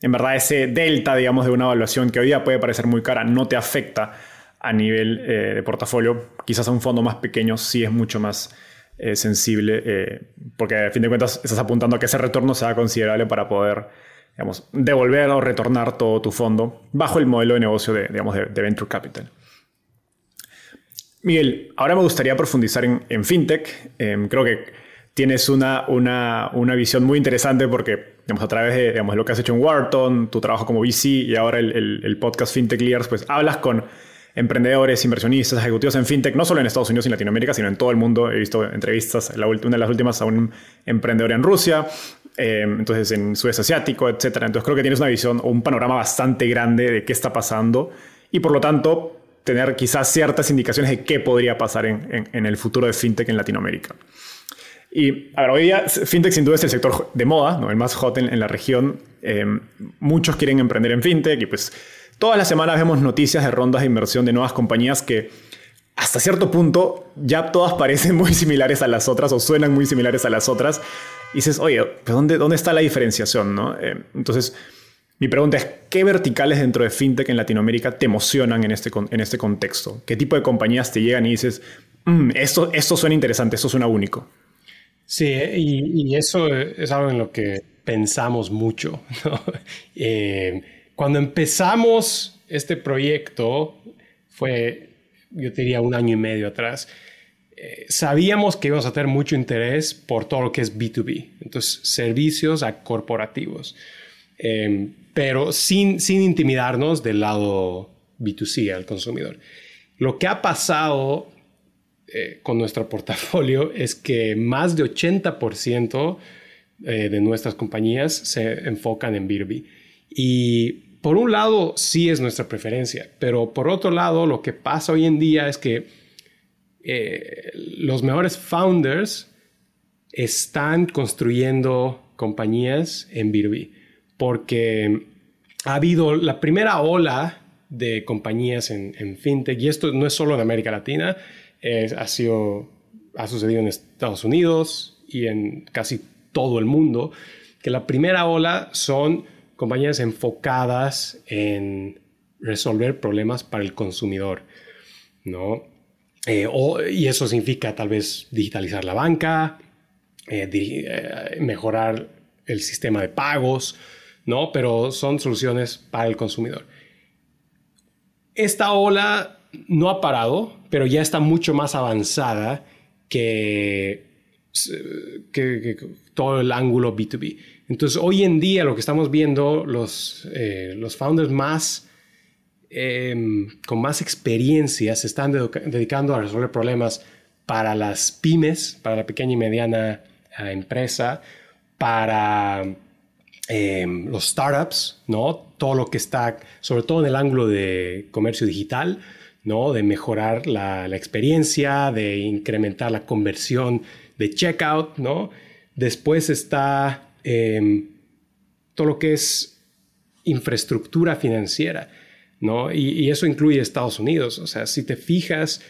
en verdad ese delta, digamos, de una evaluación que hoy día puede parecer muy cara, no te afecta a nivel eh, de portafolio. Quizás a un fondo más pequeño sí es mucho más eh, sensible, eh, porque a fin de cuentas estás apuntando a que ese retorno sea considerable para poder digamos, devolver o retornar todo tu fondo bajo el modelo de negocio de, digamos, de Venture Capital. Miguel, ahora me gustaría profundizar en, fintech. Em, creo que tienes una, una, una, visión muy interesante porque digamos, a través de digamos, lo que has hecho en Wharton, tu trabajo como VC y ahora el, podcast Fintech Leaders, pues hablas con emprendedores, inversionistas, ejecutivos en fintech, no solo en Estados Unidos y Latinoamérica, sino en todo el mundo. He visto entrevistas, una de las últimas a un emprendedor en Rusia, em, entonces en Sudeste Asiático, etc. Entonces creo que tienes una visión o un panorama bastante grande de qué está pasando y por lo tanto tener quizás ciertas indicaciones de qué podría pasar en, en, el futuro de fintech en Latinoamérica. Y a ver, hoy día fintech sin duda es el sector de moda, ¿no? el más hot en, la región. Em, muchos quieren emprender en fintech y pues todas las semanas vemos noticias de rondas de inversión de nuevas compañías que hasta cierto punto ya todas parecen [laughs] muy similares a las otras o suenan muy similares a las otras. Y dices, oye, pues ¿dónde, dónde está la diferenciación? ¿no? Em, entonces, mi pregunta es, ¿qué verticales dentro de FinTech en Latinoamérica te emocionan en este, en este contexto? ¿Qué tipo de compañías te llegan y dices, mm, esto, esto suena interesante, esto suena único? Sí, y, eso es algo en lo que pensamos mucho. [laughs] Eh, cuando empezamos este proyecto, fue, yo diría, un año y medio atrás, eh, sabíamos que íbamos a tener mucho interés por todo lo que es B2B, entonces servicios a corporativos. Eh, pero sin, intimidarnos del lado B2C al consumidor. Lo que ha pasado eh, con nuestro [laughs] portafolio es que más de 80% eh, de nuestras compañías se enfocan en B2B. Y por un lado sí es nuestra preferencia, pero por otro lado lo que pasa hoy en día es que eh, los mejores founders están construyendo compañías en B2B porque ha habido la primera ola de compañías en, fintech, y esto no es solo en América Latina, ha, sido, ha sucedido en Estados Unidos y en casi todo el mundo, que la primera ola son compañías enfocadas en resolver problemas para el consumidor, ¿no? Eh, y eso significa tal vez digitalizar la banca, eh, eh, mejorar el sistema de pagos, ¿no? Pero son soluciones para el consumidor. Esta ola no ha parado, pero ya está mucho más avanzada que, que, todo el ángulo B2B. Entonces, hoy en día lo que estamos viendo, los, eh, los founders más, em, con más experiencia se están dedicando a resolver problemas para las pymes, para la pequeña y mediana eh, empresa, para Em, los startups, ¿no? Todo lo que está, sobre todo en el ángulo de comercio digital, ¿no? De mejorar la, experiencia, de incrementar la conversión de checkout, ¿no? Después está em, todo lo que es infraestructura financiera, ¿no? Y, y, eso incluye Estados Unidos. O sea, si te fijas,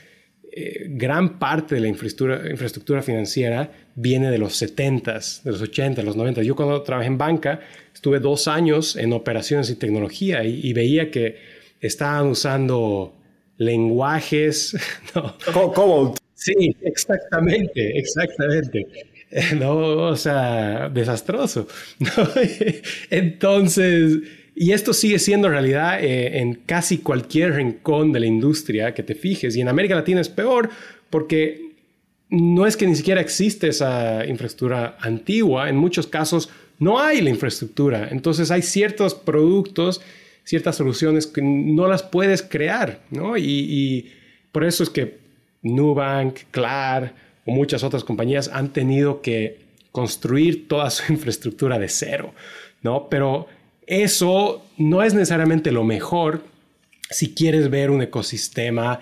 eh, gran parte de la infraestructura, infraestructura financiera viene de los 70s, de los 80, los 90. Yo cuando trabajé en banca estuve dos años en operaciones y tecnología y, veía que estaban usando lenguajes. [laughs] ¿no? Cobalt. Sí, exactamente, exactamente. [laughs] No, o sea, desastroso. [laughs] Entonces, y esto sigue siendo realidad eh, en casi cualquier rincón de la industria que te fijes. Y en América Latina es peor porque no es que ni siquiera existe esa infraestructura antigua. En muchos casos no hay la infraestructura. Entonces hay ciertos productos, ciertas soluciones que no las puedes crear. ¿no? Y, por eso es que Nubank, Clar o muchas otras compañías han tenido que construir toda su [laughs] infraestructura de cero, ¿no? Pero eso no es necesariamente lo mejor si quieres ver un ecosistema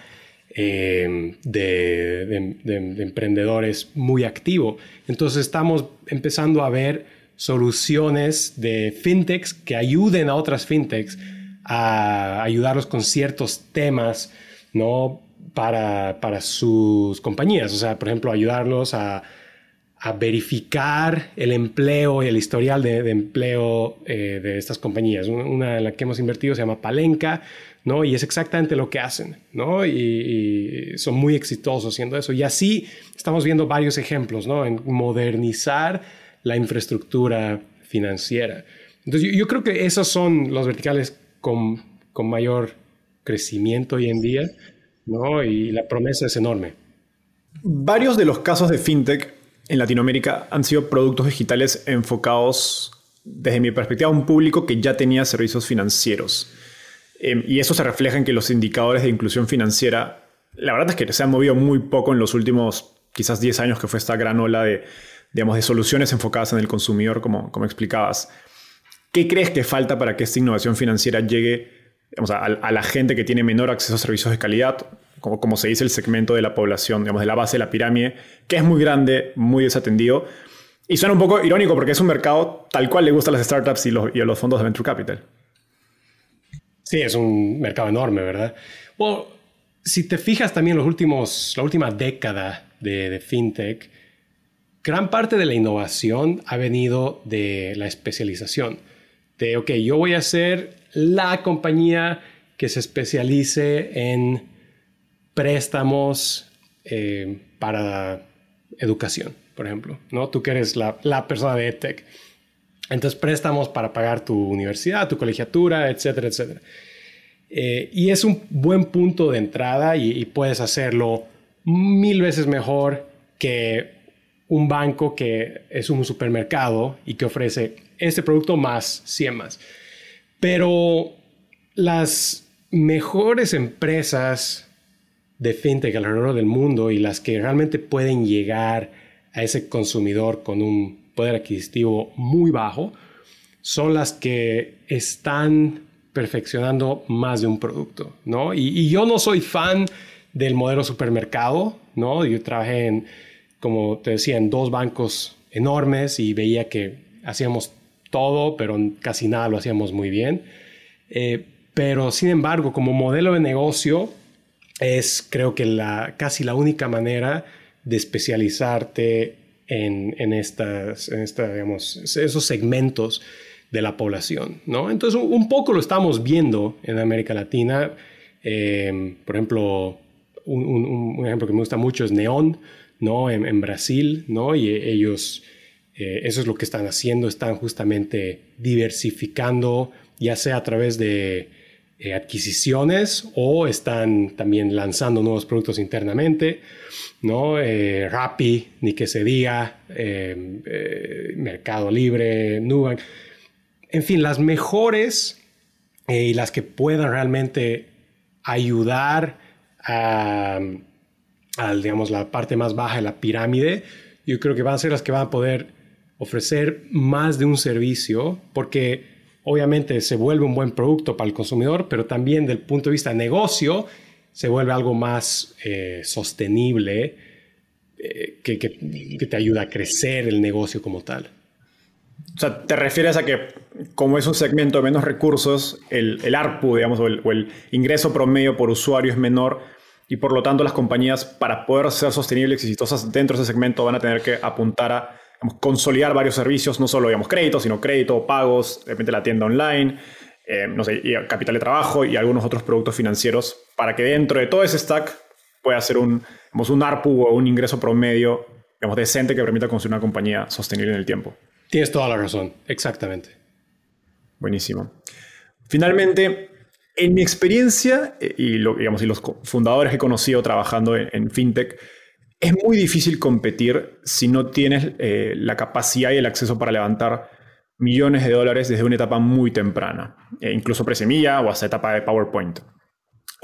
eh, de, emprendedores muy activo. Entonces estamos empezando a ver soluciones de fintechs que ayuden a otras fintechs a ayudarlos con ciertos temas, ¿no? Para, para sus compañías. O sea, por ejemplo, ayudarlos a a verificar el empleo y el historial de, empleo eh, de estas compañías. Una en la que hemos invertido se llama Palenca, ¿no? Y es exactamente lo que hacen, ¿no? Y, son muy exitosos haciendo eso. Y así estamos viendo varios ejemplos, ¿no? En modernizar la infraestructura financiera. Entonces, yo, creo que esos son los verticales con, con mayor crecimiento hoy en día, ¿no? Y la promesa es enorme. Varios de los casos de fintech en Latinoamérica han sido productos digitales enfocados, desde mi perspectiva, a un público que ya tenía servicios financieros. Em, y eso se refleja en que los indicadores de inclusión financiera, la verdad es que se han movido muy poco en los últimos quizás 10 años que fue esta gran ola de, de soluciones enfocadas en el consumidor, como, como explicabas. ¿Qué crees que falta para que esta innovación financiera llegue a, a, la gente que tiene menor acceso a servicios de calidad como, como se dice el segmento de la población, digamos, de la base de la pirámide, que es muy grande, muy desatendido. Y suena un poco irónico porque es un mercado tal cual le gusta a las startups y, los, y a los fondos de venture capital. Sí, es un mercado enorme, ¿verdad? Bueno, si te fijas también los últimos, la última década de, de fintech, gran parte de la innovación ha venido de la especialización. De, ok, yo voy a ser la compañía que se especialice en préstamos eh, para educación, por ejemplo, ¿no? Tú que eres la, persona de EdTech. Entonces, préstamos para pagar tu universidad, tu colegiatura, etcétera, etcétera. Eh, y es un buen punto de entrada y, puedes hacerlo mil veces mejor que un banco que es un supermercado y que ofrece este producto más 100 más. Pero las mejores empresas de fintech alrededor del mundo y las que realmente pueden llegar a ese consumidor con un poder adquisitivo muy bajo son las que están perfeccionando más de un producto, ¿no? Y, yo no soy fan del modelo supermercado, ¿no? Yo trabajé en, como te decía, en dos bancos enormes y veía que hacíamos todo, pero casi nada lo hacíamos muy bien. Eh, pero sin embargo, como modelo de negocio, es creo que la, casi la única manera de especializarte en, en, estas, en digamos, esos segmentos de la población, ¿no? Entonces, un, poco lo estamos viendo en América Latina. Em, por ejemplo, un, ejemplo que me gusta mucho es Neon, ¿no? En, Brasil, ¿no? Y ellos, eh, eso es lo que están haciendo, están justamente diversificando, ya sea a través de eh, adquisiciones o están también lanzando nuevos productos internamente, ¿no? Eh, Rappi, ni que se diga, eh, Mercado Libre, Nubank. En fin, las mejores y las que puedan realmente ayudar a, a, digamos, la parte más baja de la pirámide, yo creo que van a ser las que van a poder ofrecer más de un servicio, porque obviamente se vuelve un buen producto para el consumidor, pero también del punto de vista de negocio se vuelve algo más eh, sostenible eh, que, te ayuda a crecer el negocio como tal. O sea, te refieres a que como es un segmento de menos recursos, el, el ARPU, digamos, o el, o el ingreso promedio por usuario es menor y por lo tanto las compañías para poder ser sostenibles y exitosas dentro de ese segmento van a tener que apuntar a consolidar varios servicios, no solo digamos, crédito, sino crédito, pagos, de repente la tienda online, eh, no sé, y capital de trabajo y algunos otros productos financieros para que dentro de todo ese stack pueda ser un, digamos, un ARPU o un ingreso promedio digamos, decente que permita construir una compañía sostenible en el tiempo. Tienes toda la razón, exactamente. Buenísimo. Finalmente, en mi experiencia eh, y, digamos, y los fundadores que he conocido trabajando en FinTech, es muy difícil competir si no tienes eh, la capacidad y el acceso para levantar millones de dólares desde una etapa muy temprana, e incluso presemilla o hasta etapa de PowerPoint,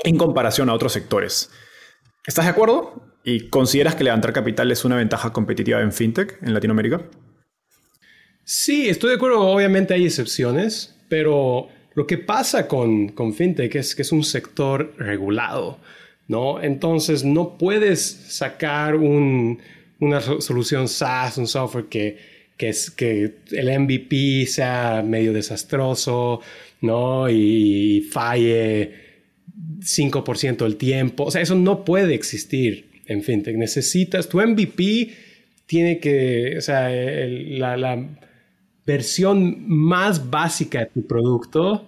en comparación a otros sectores. ¿Estás de acuerdo? ¿Y consideras que levantar capital es una ventaja competitiva en fintech en Latinoamérica? Sí, estoy de acuerdo. Obviamente hay excepciones, pero lo que pasa con, con fintech es que es un sector regulado, ¿no? Entonces no puedes sacar una solución SaaS, un software que, que, el MVP sea medio desastroso, ¿no? Y falle 5% del tiempo. O sea, eso no puede existir en fintech. Necesitas, tu MVP tiene que, o sea, la versión más básica de tu producto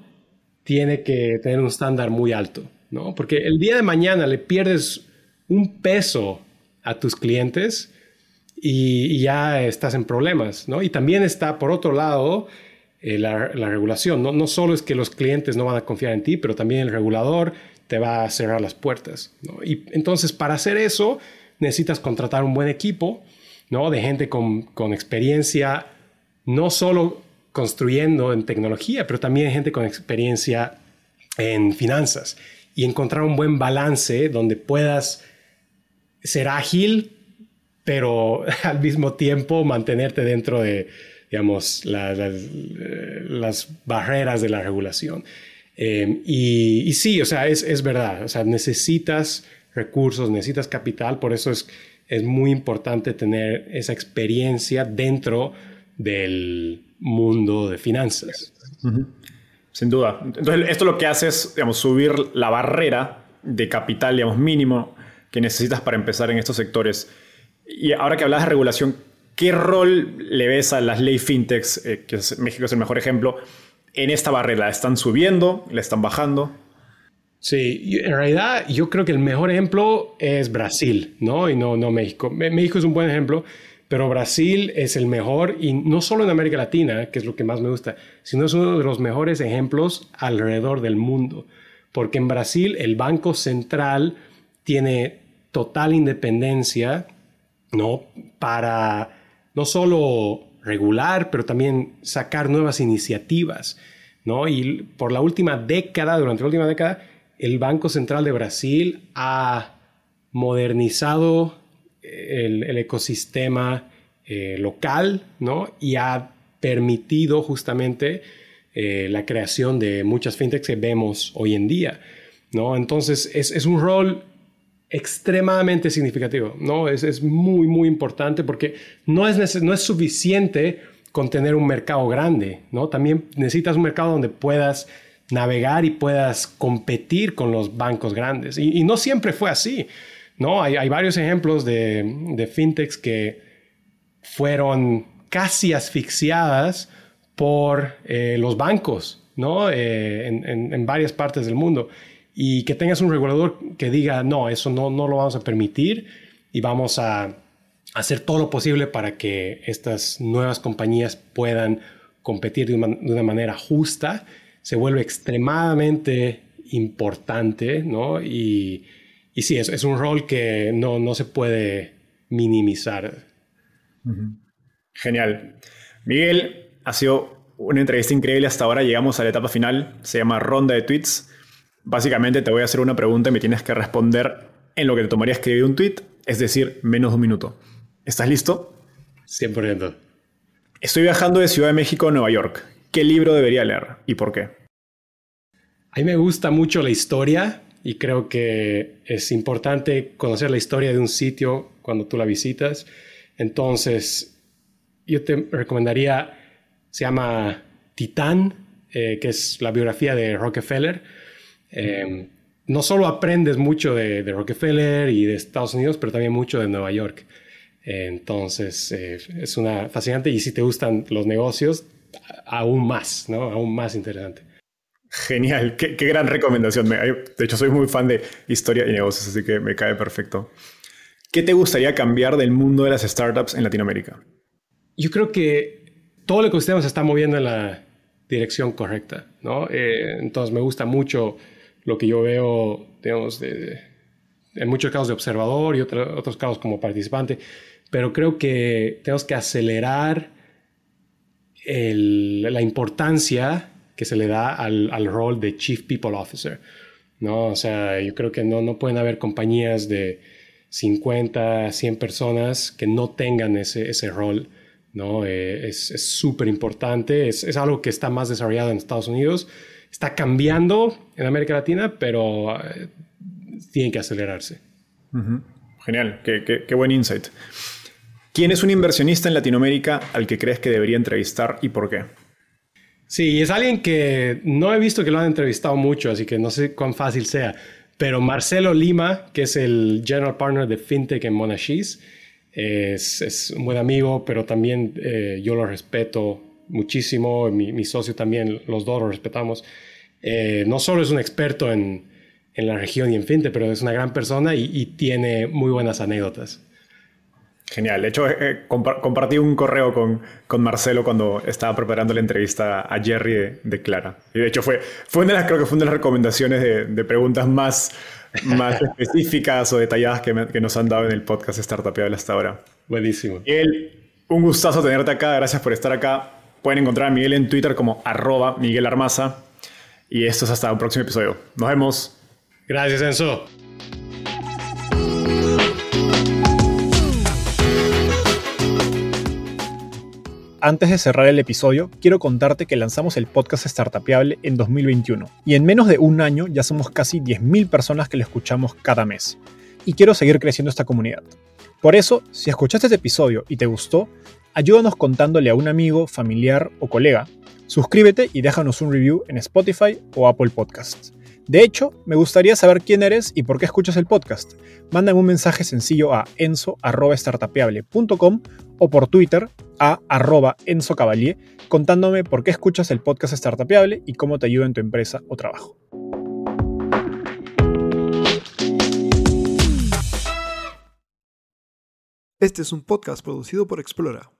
tiene que tener un estándar muy alto, ¿no? Porque el día de mañana le pierdes un peso a tus clientes y, ya estás en problemas, ¿no? Y también está, por otro lado, eh, la, regulación. ¿no? no solo es que los clientes no van a confiar en ti, pero también el regulador te va a cerrar las puertas. ¿no? Y entonces, para hacer eso, necesitas contratar un buen equipo, ¿no? De gente con, con experiencia no solo construyendo en tecnología, pero también gente con experiencia en finanzas y encontrar un buen balance donde puedas ser ágil, pero [laughs] al mismo tiempo mantenerte dentro de, digamos, eh, las, barreras de la regulación. Eh, y, sí, o sea, es, es, verdad, o sea, necesitas recursos, necesitas capital, por eso es, es muy importante tener esa experiencia dentro del mundo de finanzas. Sin duda. Entonces, esto lo que hace es, digamos, subir la barrera de capital, digamos, mínimo que necesitas para empezar en estos sectores. Y ahora que hablas de regulación, ¿qué rol le ves a las leyes fintechs, eh, que México es el mejor ejemplo, en esta barrera? ¿La están subiendo? ¿La están bajando? Sí, en realidad yo creo que el mejor ejemplo es Brasil, ¿no? Y no, no México. México es un buen ejemplo pero Brasil es el mejor, y no solo en América Latina, que es lo que más me gusta, sino es uno de los mejores ejemplos alrededor del mundo. Porque en Brasil el Banco Central tiene total independencia, ¿no? Para no solo regular, pero también sacar nuevas iniciativas, ¿no? Y por la última década, durante la última década, el Banco Central de Brasil ha modernizado el, ecosistema eh, local, ¿no? Y ha permitido justamente eh, la creación de muchas fintechs que vemos hoy en día, ¿no? Entonces es, un rol extremadamente significativo, ¿no? Es, es, muy, muy importante porque no es, no es suficiente con tener un mercado grande, ¿no? También necesitas un mercado donde puedas navegar y puedas competir con los bancos grandes. y no siempre fue así. ¿No? Hay, varios ejemplos de, fintechs que fueron casi asfixiadas por eh, los bancos, ¿no? Eh, en, varias partes del mundo. Y que tengas un regulador que diga, no, eso no, no lo vamos a permitir y vamos a hacer todo lo posible para que estas nuevas compañías puedan competir de una, manera justa, se vuelve extremadamente importante, ¿no? Y, y sí, es, es un rol que no, no se puede minimizar. Genial. Miguel, ha sido una entrevista increíble hasta ahora. Llegamos a la etapa final. Se llama ronda de tweets. Básicamente te voy a hacer una pregunta y me tienes que responder en lo que te tomaría escribir un tweet, es decir, menos de un minuto. ¿Estás listo? 100%. Estoy viajando de Ciudad de México a Nueva York. ¿Qué libro debería leer y por qué? A mí me gusta mucho la historia y creo que es importante conocer la historia de un sitio cuando tú la visitas. Entonces, yo te recomendaría, se llama Titán, eh, que es la biografía de Rockefeller. Eh, no solo aprendes mucho de, Rockefeller y de Estados Unidos, pero también mucho de Nueva York. entonces, eh, es una fascinante y si te gustan los negocios, aún más, ¿no? Aún más interesante. Genial, qué, gran recomendación. De hecho, soy muy fan de historia y negocios, así que me cae perfecto. ¿Qué te gustaría cambiar del mundo de las startups en Latinoamérica? Yo creo que todo el ecosistema se está moviendo en la dirección correcta, ¿no? Eh, entonces me gusta mucho lo que yo veo, digamos, en muchos casos de observador y otros casos como participante, pero creo que tenemos que acelerar la importancia que se le da al, al, rol de Chief People Officer. ¿no? O sea, yo creo que no, no pueden haber compañías de, 50, 100 personas que no tengan ese, ese rol. ¿no? Eh, es súper importante, es, es, algo que está más desarrollado en Estados Unidos, está cambiando en América Latina, pero eh, tiene que acelerarse. Genial, qué, qué, qué, buen insight. ¿Quién es un inversionista en Latinoamérica al que crees que debería entrevistar y por qué? Sí, es alguien que no he visto que lo han entrevistado mucho, así que no sé cuán fácil sea, pero Marcelo Lima, que es el General Partner de FinTech en Monashis, es, es, un buen amigo, pero también eh, yo lo respeto muchísimo, mi, mi, socio también, los dos lo respetamos. Eh, no solo es un experto en, en, la región y en fintech, pero es una gran persona y, y tiene muy buenas anécdotas. Genial. De hecho, eh, compartí un correo con, con, Marcelo cuando estaba preparando la entrevista a Jerry de, de, Clara. Y de hecho fue, fue una de las, creo que fue una de las recomendaciones de, de preguntas más más [laughs] específicas o detalladas que, que, nos han dado en el podcast Startupiable hasta ahora. Buenísimo. Miguel, un gustazo tenerte acá. Gracias por estar acá. Pueden encontrar a Miguel en Twitter como arroba Miguel Armaza. Y esto es hasta un próximo episodio. Nos vemos. Gracias, Enzo. Antes de cerrar el episodio, quiero contarte que lanzamos el podcast Startupiable en 2021 y en menos de un año ya somos casi 10.000 personas que lo escuchamos cada mes. Y quiero seguir creciendo esta comunidad. Por eso, si escuchaste este episodio y te gustó, ayúdanos contándole a un amigo, familiar o colega. Suscríbete y déjanos un review en Spotify o Apple Podcasts. De hecho, me gustaría saber quién eres y por qué escuchas el podcast. Mándame un mensaje sencillo a enzo.startapeable.com o por Twitter a arroba contándome por qué escuchas el podcast Startupeable y cómo te ayuda en tu empresa o trabajo. Este es un podcast producido por Explora.